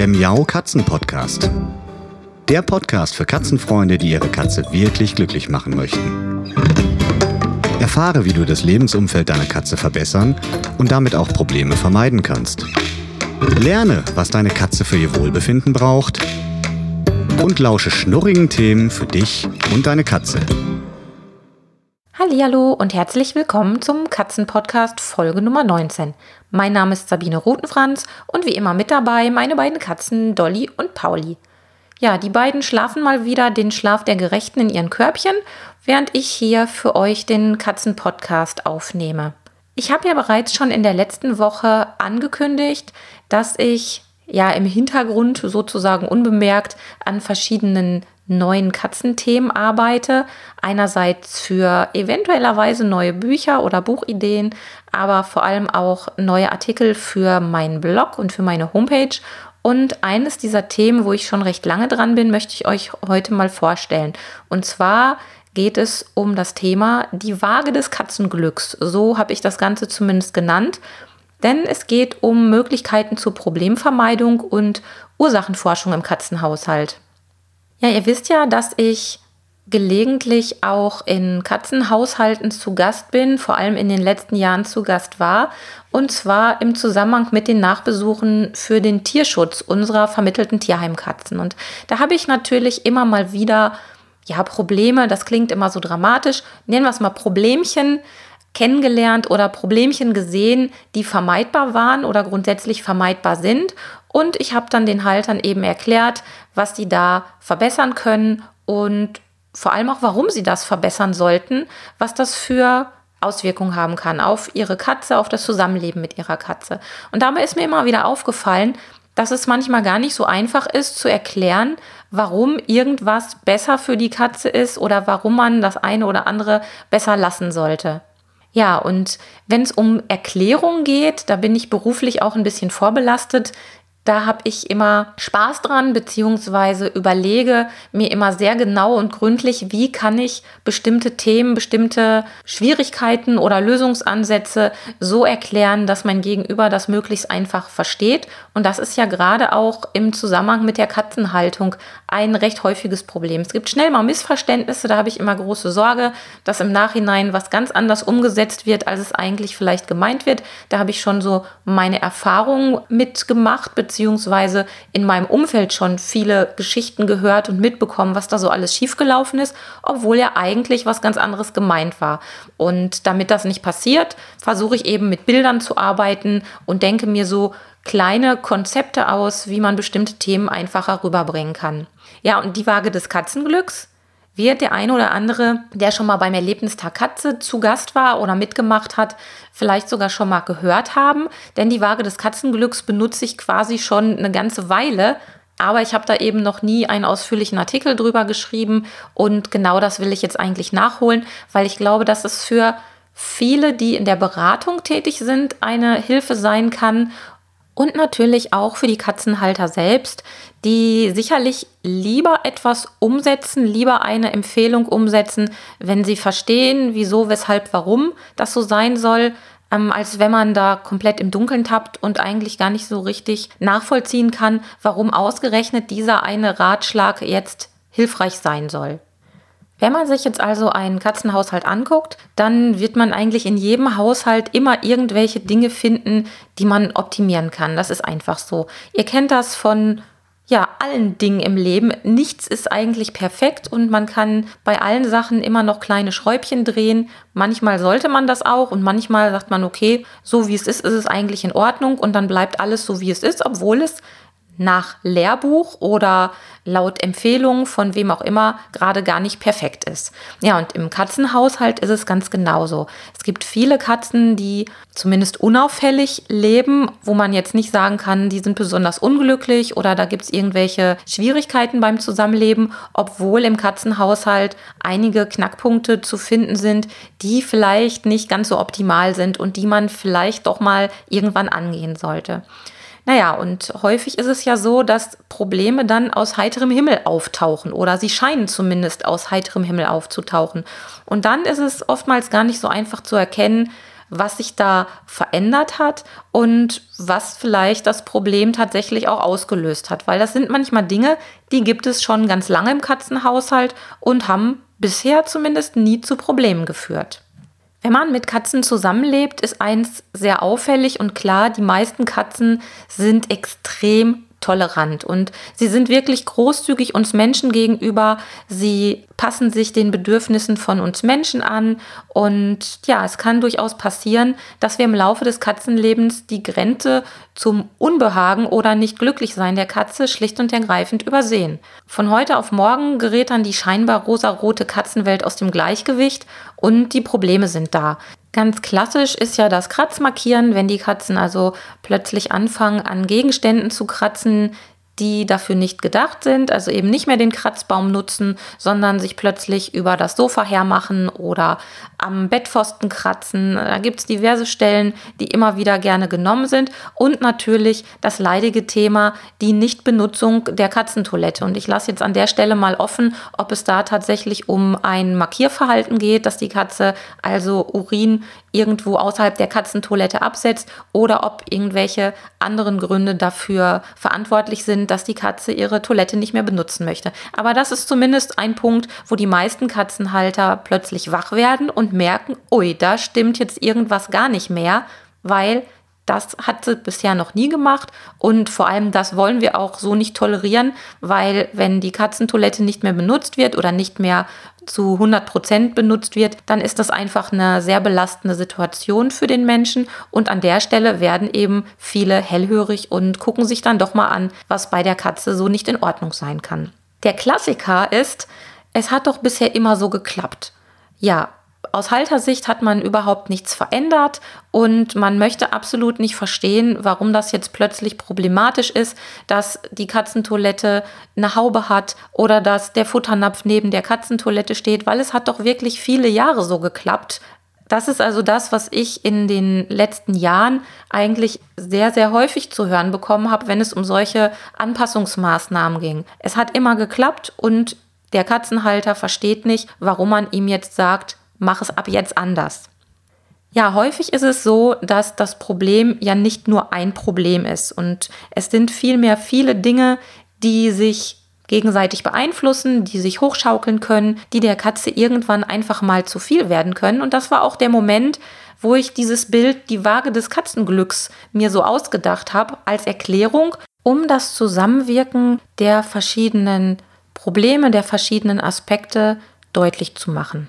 der Miau Katzen Podcast. Der Podcast für Katzenfreunde, die ihre Katze wirklich glücklich machen möchten. Erfahre, wie du das Lebensumfeld deiner Katze verbessern und damit auch Probleme vermeiden kannst. Lerne, was deine Katze für ihr Wohlbefinden braucht und lausche schnurrigen Themen für dich und deine Katze. Hallo und herzlich willkommen zum Katzenpodcast Folge Nummer 19. Mein Name ist Sabine Rutenfranz und wie immer mit dabei meine beiden Katzen Dolly und Pauli. Ja, die beiden schlafen mal wieder den Schlaf der Gerechten in ihren Körbchen, während ich hier für euch den Katzenpodcast aufnehme. Ich habe ja bereits schon in der letzten Woche angekündigt, dass ich ja im Hintergrund sozusagen unbemerkt an verschiedenen neuen Katzenthemen arbeite. Einerseits für eventuellerweise neue Bücher oder Buchideen, aber vor allem auch neue Artikel für meinen Blog und für meine Homepage. Und eines dieser Themen, wo ich schon recht lange dran bin, möchte ich euch heute mal vorstellen. Und zwar geht es um das Thema die Waage des Katzenglücks. So habe ich das Ganze zumindest genannt. Denn es geht um Möglichkeiten zur Problemvermeidung und Ursachenforschung im Katzenhaushalt. Ja, ihr wisst ja, dass ich gelegentlich auch in Katzenhaushalten zu Gast bin, vor allem in den letzten Jahren zu Gast war, und zwar im Zusammenhang mit den Nachbesuchen für den Tierschutz unserer vermittelten Tierheimkatzen. Und da habe ich natürlich immer mal wieder, ja, Probleme, das klingt immer so dramatisch, nennen wir es mal Problemchen, kennengelernt oder Problemchen gesehen, die vermeidbar waren oder grundsätzlich vermeidbar sind. Und ich habe dann den Haltern eben erklärt, was sie da verbessern können und vor allem auch, warum sie das verbessern sollten, was das für Auswirkungen haben kann auf ihre Katze, auf das Zusammenleben mit ihrer Katze. Und dabei ist mir immer wieder aufgefallen, dass es manchmal gar nicht so einfach ist zu erklären, warum irgendwas besser für die Katze ist oder warum man das eine oder andere besser lassen sollte. Ja, und wenn es um Erklärung geht, da bin ich beruflich auch ein bisschen vorbelastet. Da habe ich immer Spaß dran, beziehungsweise überlege mir immer sehr genau und gründlich, wie kann ich bestimmte Themen, bestimmte Schwierigkeiten oder Lösungsansätze so erklären, dass mein Gegenüber das möglichst einfach versteht. Und das ist ja gerade auch im Zusammenhang mit der Katzenhaltung ein recht häufiges Problem. Es gibt schnell mal Missverständnisse, da habe ich immer große Sorge, dass im Nachhinein was ganz anders umgesetzt wird, als es eigentlich vielleicht gemeint wird. Da habe ich schon so meine Erfahrungen mitgemacht, beziehungsweise in meinem Umfeld schon viele Geschichten gehört und mitbekommen, was da so alles schiefgelaufen ist, obwohl ja eigentlich was ganz anderes gemeint war. Und damit das nicht passiert, versuche ich eben mit Bildern zu arbeiten und denke mir so kleine Konzepte aus, wie man bestimmte Themen einfacher rüberbringen kann. Ja, und die Waage des Katzenglücks wird der eine oder andere, der schon mal beim Erlebnistag Katze zu Gast war oder mitgemacht hat, vielleicht sogar schon mal gehört haben. Denn die Waage des Katzenglücks benutze ich quasi schon eine ganze Weile. Aber ich habe da eben noch nie einen ausführlichen Artikel drüber geschrieben. Und genau das will ich jetzt eigentlich nachholen, weil ich glaube, dass es für viele, die in der Beratung tätig sind, eine Hilfe sein kann und natürlich auch für die Katzenhalter selbst, die sicherlich lieber etwas umsetzen, lieber eine Empfehlung umsetzen, wenn sie verstehen, wieso, weshalb, warum das so sein soll, ähm, als wenn man da komplett im Dunkeln tappt und eigentlich gar nicht so richtig nachvollziehen kann, warum ausgerechnet dieser eine Ratschlag jetzt hilfreich sein soll. Wenn man sich jetzt also einen Katzenhaushalt anguckt, dann wird man eigentlich in jedem Haushalt immer irgendwelche Dinge finden, die man optimieren kann. Das ist einfach so. Ihr kennt das von ja, allen Dingen im Leben. Nichts ist eigentlich perfekt und man kann bei allen Sachen immer noch kleine Schräubchen drehen. Manchmal sollte man das auch und manchmal sagt man, okay, so wie es ist, ist es eigentlich in Ordnung und dann bleibt alles so, wie es ist, obwohl es nach Lehrbuch oder laut Empfehlungen von wem auch immer gerade gar nicht perfekt ist. Ja, und im Katzenhaushalt ist es ganz genauso. Es gibt viele Katzen, die zumindest unauffällig leben, wo man jetzt nicht sagen kann, die sind besonders unglücklich oder da gibt es irgendwelche Schwierigkeiten beim Zusammenleben, obwohl im Katzenhaushalt einige Knackpunkte zu finden sind, die vielleicht nicht ganz so optimal sind und die man vielleicht doch mal irgendwann angehen sollte. Naja, und häufig ist es ja so, dass Probleme dann aus heiterem Himmel auftauchen oder sie scheinen zumindest aus heiterem Himmel aufzutauchen. Und dann ist es oftmals gar nicht so einfach zu erkennen, was sich da verändert hat und was vielleicht das Problem tatsächlich auch ausgelöst hat. Weil das sind manchmal Dinge, die gibt es schon ganz lange im Katzenhaushalt und haben bisher zumindest nie zu Problemen geführt. Wenn man mit Katzen zusammenlebt, ist eins sehr auffällig und klar, die meisten Katzen sind extrem tolerant und sie sind wirklich großzügig uns Menschen gegenüber. Sie passen sich den Bedürfnissen von uns Menschen an und ja, es kann durchaus passieren, dass wir im Laufe des Katzenlebens die Grenze zum Unbehagen oder nicht glücklich sein der Katze schlicht und ergreifend übersehen. Von heute auf morgen gerät dann die scheinbar rosarote Katzenwelt aus dem Gleichgewicht und die Probleme sind da. Ganz klassisch ist ja das Kratzmarkieren, wenn die Katzen also plötzlich anfangen, an Gegenständen zu kratzen, die dafür nicht gedacht sind, also eben nicht mehr den Kratzbaum nutzen, sondern sich plötzlich über das Sofa hermachen oder am Bettpfosten kratzen. Da gibt es diverse Stellen, die immer wieder gerne genommen sind. Und natürlich das leidige Thema, die Nichtbenutzung der Katzentoilette. Und ich lasse jetzt an der Stelle mal offen, ob es da tatsächlich um ein Markierverhalten geht, dass die Katze also Urin irgendwo außerhalb der Katzentoilette absetzt oder ob irgendwelche anderen Gründe dafür verantwortlich sind, dass die Katze ihre Toilette nicht mehr benutzen möchte. Aber das ist zumindest ein Punkt, wo die meisten Katzenhalter plötzlich wach werden und merken, ui, da stimmt jetzt irgendwas gar nicht mehr, weil das hat sie bisher noch nie gemacht und vor allem das wollen wir auch so nicht tolerieren, weil wenn die Katzentoilette nicht mehr benutzt wird oder nicht mehr zu 100 Prozent benutzt wird, dann ist das einfach eine sehr belastende Situation für den Menschen und an der Stelle werden eben viele hellhörig und gucken sich dann doch mal an, was bei der Katze so nicht in Ordnung sein kann. Der Klassiker ist, es hat doch bisher immer so geklappt. Ja, aus Haltersicht hat man überhaupt nichts verändert und man möchte absolut nicht verstehen, warum das jetzt plötzlich problematisch ist, dass die Katzentoilette eine Haube hat oder dass der Futternapf neben der Katzentoilette steht, weil es hat doch wirklich viele Jahre so geklappt. Das ist also das, was ich in den letzten Jahren eigentlich sehr, sehr häufig zu hören bekommen habe, wenn es um solche Anpassungsmaßnahmen ging. Es hat immer geklappt und der Katzenhalter versteht nicht, warum man ihm jetzt sagt, mach es ab jetzt anders. Ja, häufig ist es so, dass das Problem ja nicht nur ein Problem ist und es sind vielmehr viele Dinge, die sich gegenseitig beeinflussen, die sich hochschaukeln können, die der Katze irgendwann einfach mal zu viel werden können. Und das war auch der Moment, wo ich dieses Bild, die Waage des Katzenglücks, mir so ausgedacht habe als Erklärung, um das Zusammenwirken der verschiedenen Probleme, der verschiedenen Aspekte deutlich zu machen.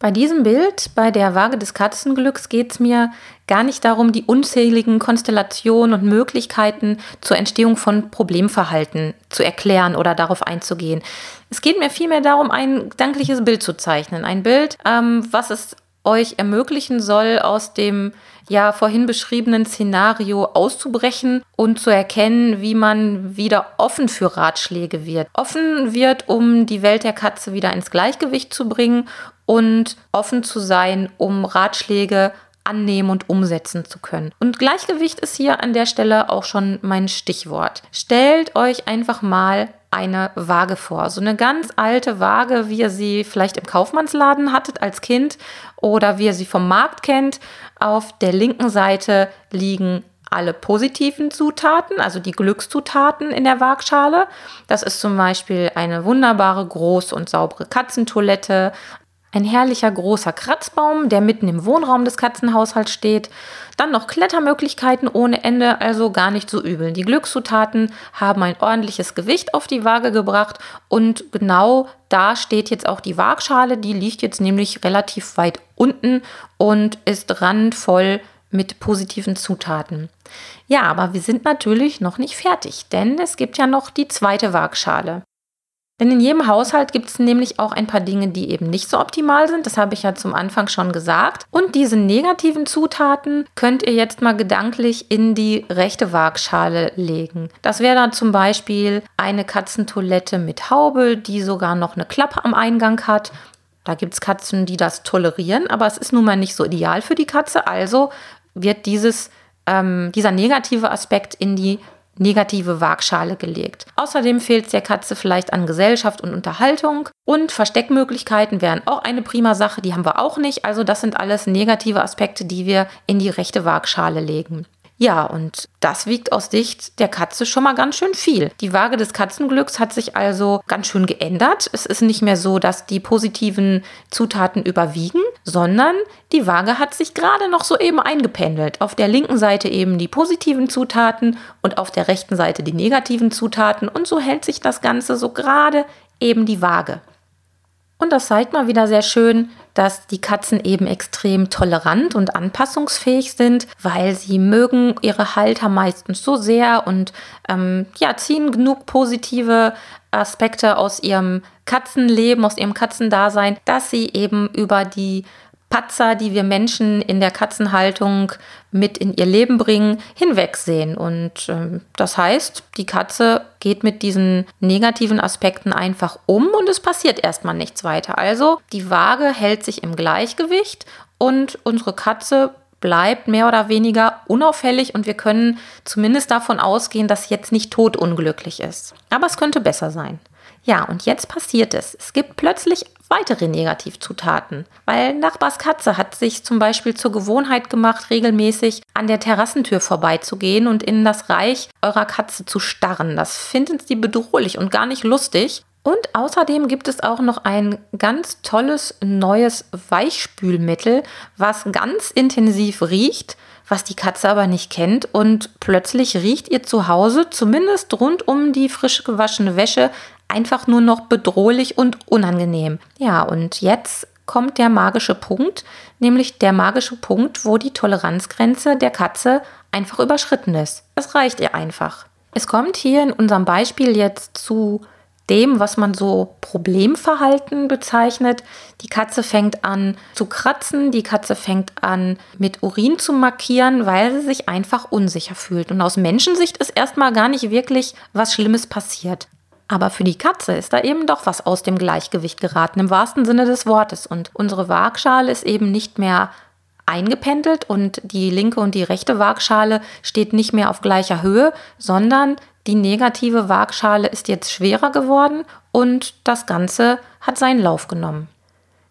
Bei diesem Bild, bei der Waage des Katzenglücks, geht es mir gar nicht darum, die unzähligen Konstellationen und Möglichkeiten zur Entstehung von Problemverhalten zu erklären oder darauf einzugehen. Es geht mir vielmehr darum, ein gedankliches Bild zu zeichnen. Ein Bild, ähm, was es euch ermöglichen soll, aus dem ja vorhin beschriebenen Szenario auszubrechen und zu erkennen, wie man wieder offen für Ratschläge wird. Offen wird, um die Welt der Katze wieder ins Gleichgewicht zu bringen und offen zu sein, um Ratschläge annehmen und umsetzen zu können. Und Gleichgewicht ist hier an der Stelle auch schon mein Stichwort. Stellt euch einfach mal eine Waage vor. So eine ganz alte Waage, wie ihr sie vielleicht im Kaufmannsladen hattet als Kind oder wie ihr sie vom Markt kennt. Auf der linken Seite liegen alle positiven Zutaten, also die Glückszutaten in der Waagschale. Das ist zum Beispiel eine wunderbare, große und saubere Katzentoilette, ein herrlicher großer Kratzbaum, der mitten im Wohnraum des Katzenhaushalts steht. Dann noch Klettermöglichkeiten ohne Ende, also gar nicht so übel. Die Glückszutaten haben ein ordentliches Gewicht auf die Waage gebracht und genau da steht jetzt auch die Waagschale. Die liegt jetzt nämlich relativ weit unten und ist randvoll mit positiven Zutaten. Ja, aber wir sind natürlich noch nicht fertig, denn es gibt ja noch die zweite Waagschale. Denn in jedem Haushalt gibt es nämlich auch ein paar Dinge, die eben nicht so optimal sind. Das habe ich ja zum Anfang schon gesagt. Und diese negativen Zutaten könnt ihr jetzt mal gedanklich in die rechte Waagschale legen. Das wäre dann zum Beispiel eine Katzentoilette mit Haube, die sogar noch eine Klappe am Eingang hat. Da gibt es Katzen, die das tolerieren, aber es ist nun mal nicht so ideal für die Katze. Also wird dieses, ähm, dieser negative Aspekt in die negative Waagschale gelegt. Außerdem fehlt es der Katze vielleicht an Gesellschaft und Unterhaltung und Versteckmöglichkeiten wären auch eine prima Sache, die haben wir auch nicht. Also das sind alles negative Aspekte, die wir in die rechte Waagschale legen. Ja, und das wiegt aus Sicht der Katze schon mal ganz schön viel. Die Waage des Katzenglücks hat sich also ganz schön geändert. Es ist nicht mehr so, dass die positiven Zutaten überwiegen, sondern die Waage hat sich gerade noch so eben eingependelt. Auf der linken Seite eben die positiven Zutaten und auf der rechten Seite die negativen Zutaten. Und so hält sich das Ganze so gerade eben die Waage. Und das zeigt mal wieder sehr schön, dass die Katzen eben extrem tolerant und anpassungsfähig sind, weil sie mögen ihre Halter meistens so sehr und ähm, ja, ziehen genug positive Aspekte aus ihrem Katzenleben, aus ihrem Katzendasein, dass sie eben über die Patzer, die wir Menschen in der Katzenhaltung mit in ihr Leben bringen, hinwegsehen. Und ähm, das heißt, die Katze geht mit diesen negativen Aspekten einfach um und es passiert erstmal nichts weiter. Also die Waage hält sich im Gleichgewicht und unsere Katze bleibt mehr oder weniger unauffällig und wir können zumindest davon ausgehen, dass sie jetzt nicht totunglücklich ist. Aber es könnte besser sein. Ja, und jetzt passiert es. Es gibt plötzlich weitere Negativzutaten, weil Nachbars Katze hat sich zum Beispiel zur Gewohnheit gemacht, regelmäßig an der Terrassentür vorbeizugehen und in das Reich eurer Katze zu starren. Das finden sie bedrohlich und gar nicht lustig. Und außerdem gibt es auch noch ein ganz tolles neues Weichspülmittel, was ganz intensiv riecht, was die Katze aber nicht kennt. Und plötzlich riecht ihr zu Hause, zumindest rund um die frisch gewaschene Wäsche, einfach nur noch bedrohlich und unangenehm. Ja, und jetzt kommt der magische Punkt, nämlich der magische Punkt, wo die Toleranzgrenze der Katze einfach überschritten ist. Das reicht ihr einfach. Es kommt hier in unserem Beispiel jetzt zu dem, was man so Problemverhalten bezeichnet. Die Katze fängt an zu kratzen, die Katze fängt an mit Urin zu markieren, weil sie sich einfach unsicher fühlt. Und aus Menschensicht ist erstmal gar nicht wirklich was Schlimmes passiert. Aber für die Katze ist da eben doch was aus dem Gleichgewicht geraten, im wahrsten Sinne des Wortes. Und unsere Waagschale ist eben nicht mehr eingependelt und die linke und die rechte Waagschale steht nicht mehr auf gleicher Höhe, sondern die negative Waagschale ist jetzt schwerer geworden und das Ganze hat seinen Lauf genommen.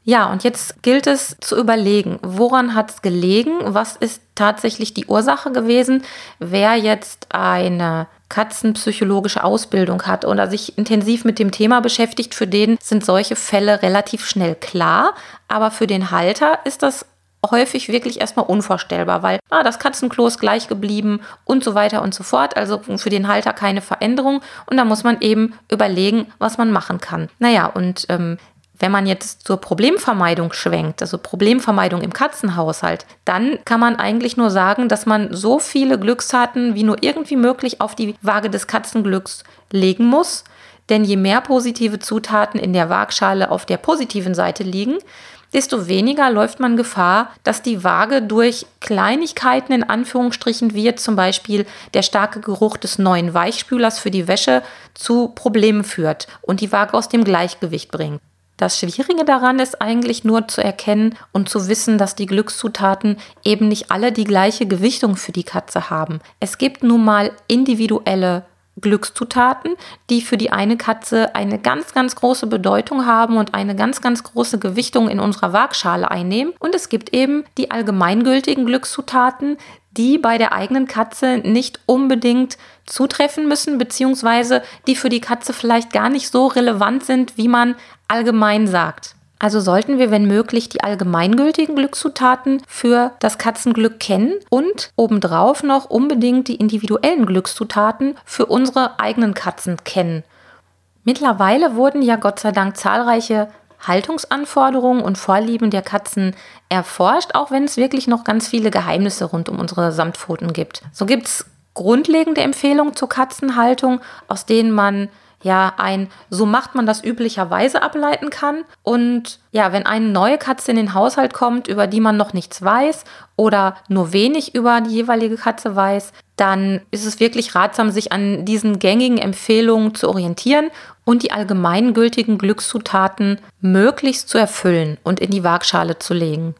Ja, und jetzt gilt es zu überlegen, woran hat es gelegen, was ist tatsächlich die Ursache gewesen, wer jetzt eine katzenpsychologische Ausbildung hat oder sich intensiv mit dem Thema beschäftigt, für den sind solche Fälle relativ schnell klar. Aber für den Halter ist das häufig wirklich erstmal unvorstellbar, weil ah, das Katzenklo ist gleich geblieben und so weiter und so fort. Also für den Halter keine Veränderung. Und da muss man eben überlegen, was man machen kann. Naja, und ähm, wenn man jetzt zur Problemvermeidung schwenkt, also Problemvermeidung im Katzenhaushalt, dann kann man eigentlich nur sagen, dass man so viele Glückstaten wie nur irgendwie möglich auf die Waage des Katzenglücks legen muss. Denn je mehr positive Zutaten in der Waagschale auf der positiven Seite liegen, desto weniger läuft man Gefahr, dass die Waage durch Kleinigkeiten in Anführungsstrichen, jetzt zum Beispiel der starke Geruch des neuen Weichspülers für die Wäsche, zu Problemen führt und die Waage aus dem Gleichgewicht bringt. Das Schwierige daran ist eigentlich nur zu erkennen und zu wissen, dass die Glückszutaten eben nicht alle die gleiche Gewichtung für die Katze haben. Es gibt nun mal individuelle Glückszutaten, die für die eine Katze eine ganz, ganz große Bedeutung haben und eine ganz, ganz große Gewichtung in unserer Waagschale einnehmen. Und es gibt eben die allgemeingültigen Glückszutaten, die bei der eigenen Katze nicht unbedingt zutreffen müssen, beziehungsweise die für die Katze vielleicht gar nicht so relevant sind, wie man allgemein sagt. Also sollten wir, wenn möglich, die allgemeingültigen Glückszutaten für das Katzenglück kennen und obendrauf noch unbedingt die individuellen Glückszutaten für unsere eigenen Katzen kennen. Mittlerweile wurden ja Gott sei Dank zahlreiche Haltungsanforderungen und Vorlieben der Katzen erforscht, auch wenn es wirklich noch ganz viele Geheimnisse rund um unsere Samtpfoten gibt. So gibt es grundlegende Empfehlungen zur Katzenhaltung, aus denen man ja ein, so macht man das üblicherweise ableiten kann. Und ja, wenn eine neue Katze in den Haushalt kommt, über die man noch nichts weiß oder nur wenig über die jeweilige Katze weiß, dann ist es wirklich ratsam, sich an diesen gängigen Empfehlungen zu orientieren und die allgemeingültigen Glückszutaten möglichst zu erfüllen und in die Waagschale zu legen.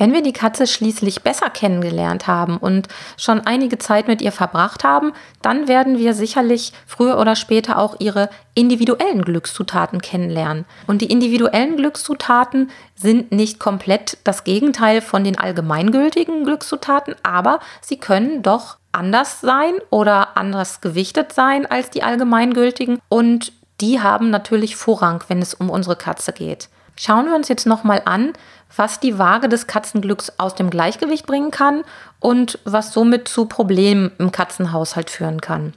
Wenn wir die Katze schließlich besser kennengelernt haben und schon einige Zeit mit ihr verbracht haben, dann werden wir sicherlich früher oder später auch ihre individuellen Glückszutaten kennenlernen. Und die individuellen Glückszutaten sind nicht komplett das Gegenteil von den allgemeingültigen Glückszutaten, aber sie können doch anders sein oder anders gewichtet sein als die allgemeingültigen und die haben natürlich Vorrang, wenn es um unsere Katze geht. Schauen wir uns jetzt nochmal an, was die Waage des Katzenglücks aus dem Gleichgewicht bringen kann und was somit zu Problemen im Katzenhaushalt führen kann.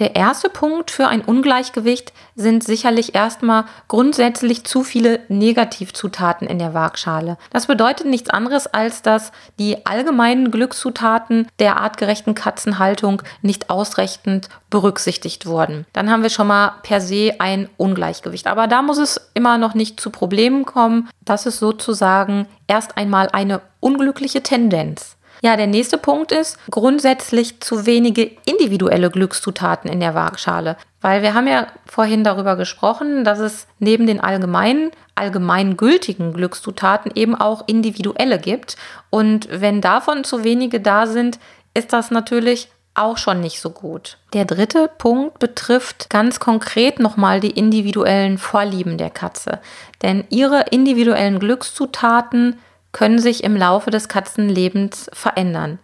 Der erste Punkt für ein Ungleichgewicht sind sicherlich erstmal grundsätzlich zu viele Negativzutaten in der Waagschale. Das bedeutet nichts anderes, als dass die allgemeinen Glückszutaten der artgerechten Katzenhaltung nicht ausreichend berücksichtigt wurden. Dann haben wir schon mal per se ein Ungleichgewicht. Aber da muss es immer noch nicht zu Problemen kommen. Das ist sozusagen erst einmal eine unglückliche Tendenz. Ja, der nächste Punkt ist grundsätzlich zu wenige individuelle Glückszutaten in der Waagschale. Weil wir haben ja vorhin darüber gesprochen, dass es neben den allgemeinen, allgemeingültigen Glückszutaten eben auch individuelle gibt. Und wenn davon zu wenige da sind, ist das natürlich auch schon nicht so gut. Der dritte Punkt betrifft ganz konkret nochmal die individuellen Vorlieben der Katze. Denn ihre individuellen Glückszutaten können sich im Laufe des Katzenlebens verändern.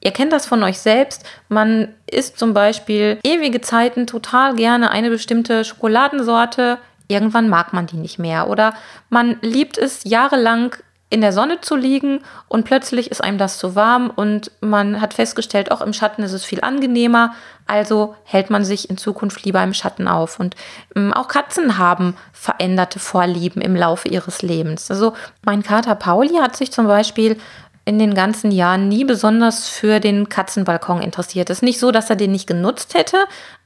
Ihr kennt das von euch selbst. Man isst zum Beispiel ewige Zeiten total gerne eine bestimmte Schokoladensorte. Irgendwann mag man die nicht mehr. Oder man liebt es jahrelang in der Sonne zu liegen und plötzlich ist einem das zu warm und man hat festgestellt, auch im Schatten ist es viel angenehmer. Also hält man sich in Zukunft lieber im Schatten auf. Und ähm, auch Katzen haben veränderte Vorlieben im Laufe ihres Lebens. Also mein Kater Pauli hat sich zum Beispiel in den ganzen Jahren nie besonders für den Katzenbalkon interessiert. Es ist nicht so, dass er den nicht genutzt hätte,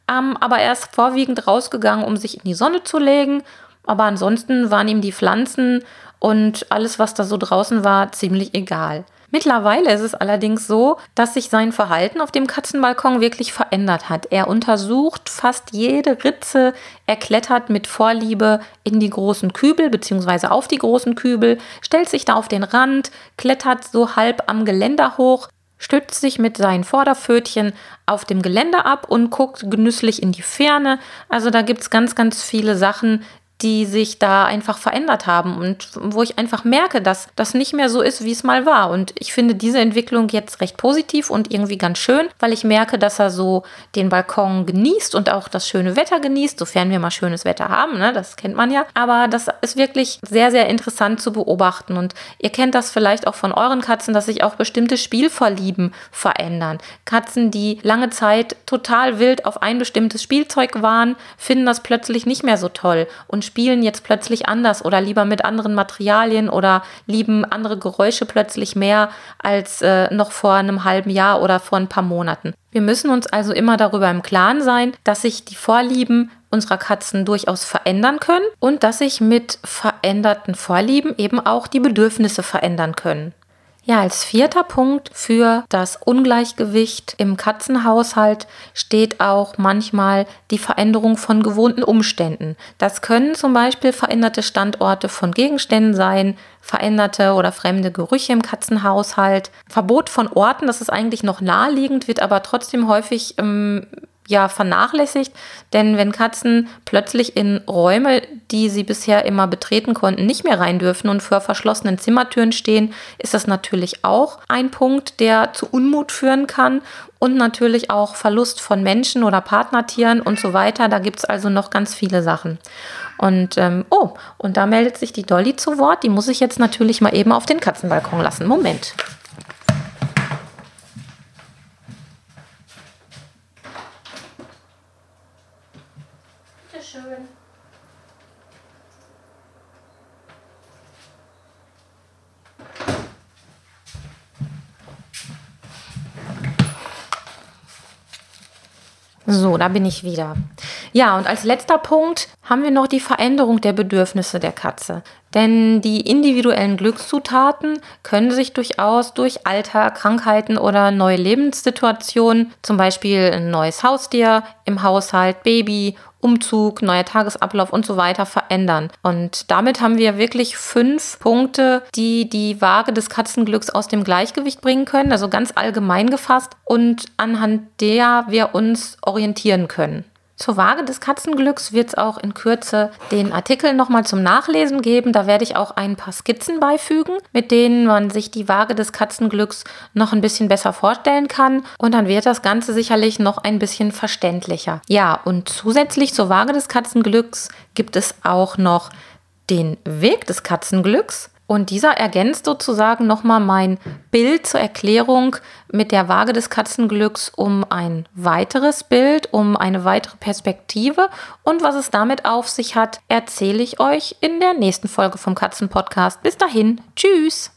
ähm, aber er ist vorwiegend rausgegangen, um sich in die Sonne zu legen. Aber ansonsten waren ihm die Pflanzen und alles, was da so draußen war, ziemlich egal. Mittlerweile ist es allerdings so, dass sich sein Verhalten auf dem Katzenbalkon wirklich verändert hat. Er untersucht fast jede Ritze, er klettert mit Vorliebe in die großen Kübel bzw. auf die großen Kübel, stellt sich da auf den Rand, klettert so halb am Geländer hoch, stützt sich mit seinen Vorderpfötchen auf dem Geländer ab und guckt genüsslich in die Ferne. Also da gibt es ganz, ganz viele Sachen, die sich da einfach verändert haben und wo ich einfach merke, dass das nicht mehr so ist, wie es mal war. Und ich finde diese Entwicklung jetzt recht positiv und irgendwie ganz schön, weil ich merke, dass er so den Balkon genießt und auch das schöne Wetter genießt, sofern wir mal schönes Wetter haben, ne? das kennt man ja. Aber das ist wirklich sehr, sehr interessant zu beobachten. Und ihr kennt das vielleicht auch von euren Katzen, dass sich auch bestimmte Spielvorlieben verändern. Katzen, die lange Zeit total wild auf ein bestimmtes Spielzeug waren, finden das plötzlich nicht mehr so toll und spielen jetzt plötzlich anders oder lieber mit anderen Materialien oder lieben andere Geräusche plötzlich mehr als äh, noch vor einem halben Jahr oder vor ein paar Monaten. Wir müssen uns also immer darüber im Klaren sein, dass sich die Vorlieben unserer Katzen durchaus verändern können und dass sich mit veränderten Vorlieben eben auch die Bedürfnisse verändern können. Ja, als vierter Punkt für das Ungleichgewicht im Katzenhaushalt steht auch manchmal die Veränderung von gewohnten Umständen. Das können zum Beispiel veränderte Standorte von Gegenständen sein, veränderte oder fremde Gerüche im Katzenhaushalt, Verbot von Orten, das ist eigentlich noch naheliegend, wird aber trotzdem häufig ähm, ja vernachlässigt, denn wenn Katzen plötzlich in Räume, die sie bisher immer betreten konnten, nicht mehr rein dürfen und vor verschlossenen Zimmertüren stehen, ist das natürlich auch ein Punkt, der zu Unmut führen kann und natürlich auch Verlust von Menschen oder Partnertieren und so weiter. Da gibt es also noch ganz viele Sachen. Und ähm, oh, und da meldet sich die Dolly zu Wort. Die muss ich jetzt natürlich mal eben auf den Katzenbalkon lassen. Moment. Schön. So, da bin ich wieder. Ja, und als letzter Punkt haben wir noch die Veränderung der Bedürfnisse der Katze. Denn die individuellen Glückszutaten können sich durchaus durch Alter, Krankheiten oder neue Lebenssituationen, zum Beispiel ein neues Haustier im Haushalt, Baby Umzug, neuer Tagesablauf und so weiter verändern. Und damit haben wir wirklich fünf Punkte, die die Waage des Katzenglücks aus dem Gleichgewicht bringen können, also ganz allgemein gefasst und anhand der wir uns orientieren können. Zur Waage des Katzenglücks wird es auch in Kürze den Artikel nochmal zum Nachlesen geben. Da werde ich auch ein paar Skizzen beifügen, mit denen man sich die Waage des Katzenglücks noch ein bisschen besser vorstellen kann. Und dann wird das Ganze sicherlich noch ein bisschen verständlicher. Ja, und zusätzlich zur Waage des Katzenglücks gibt es auch noch den Weg des Katzenglücks. Und dieser ergänzt sozusagen nochmal mein Bild zur Erklärung mit der Waage des Katzenglücks um ein weiteres Bild, um eine weitere Perspektive. Und was es damit auf sich hat, erzähle ich euch in der nächsten Folge vom Katzenpodcast. Bis dahin, tschüss!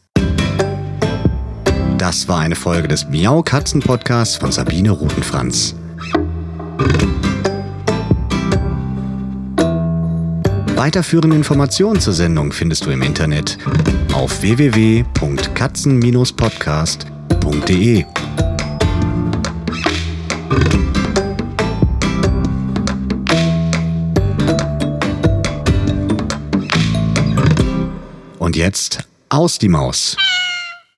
Das war eine Folge des Miau Katzen Podcasts von Sabine Rutenfranz. Weiterführende Informationen zur Sendung findest du im Internet auf www.katzen-podcast.de. Und jetzt aus die Maus.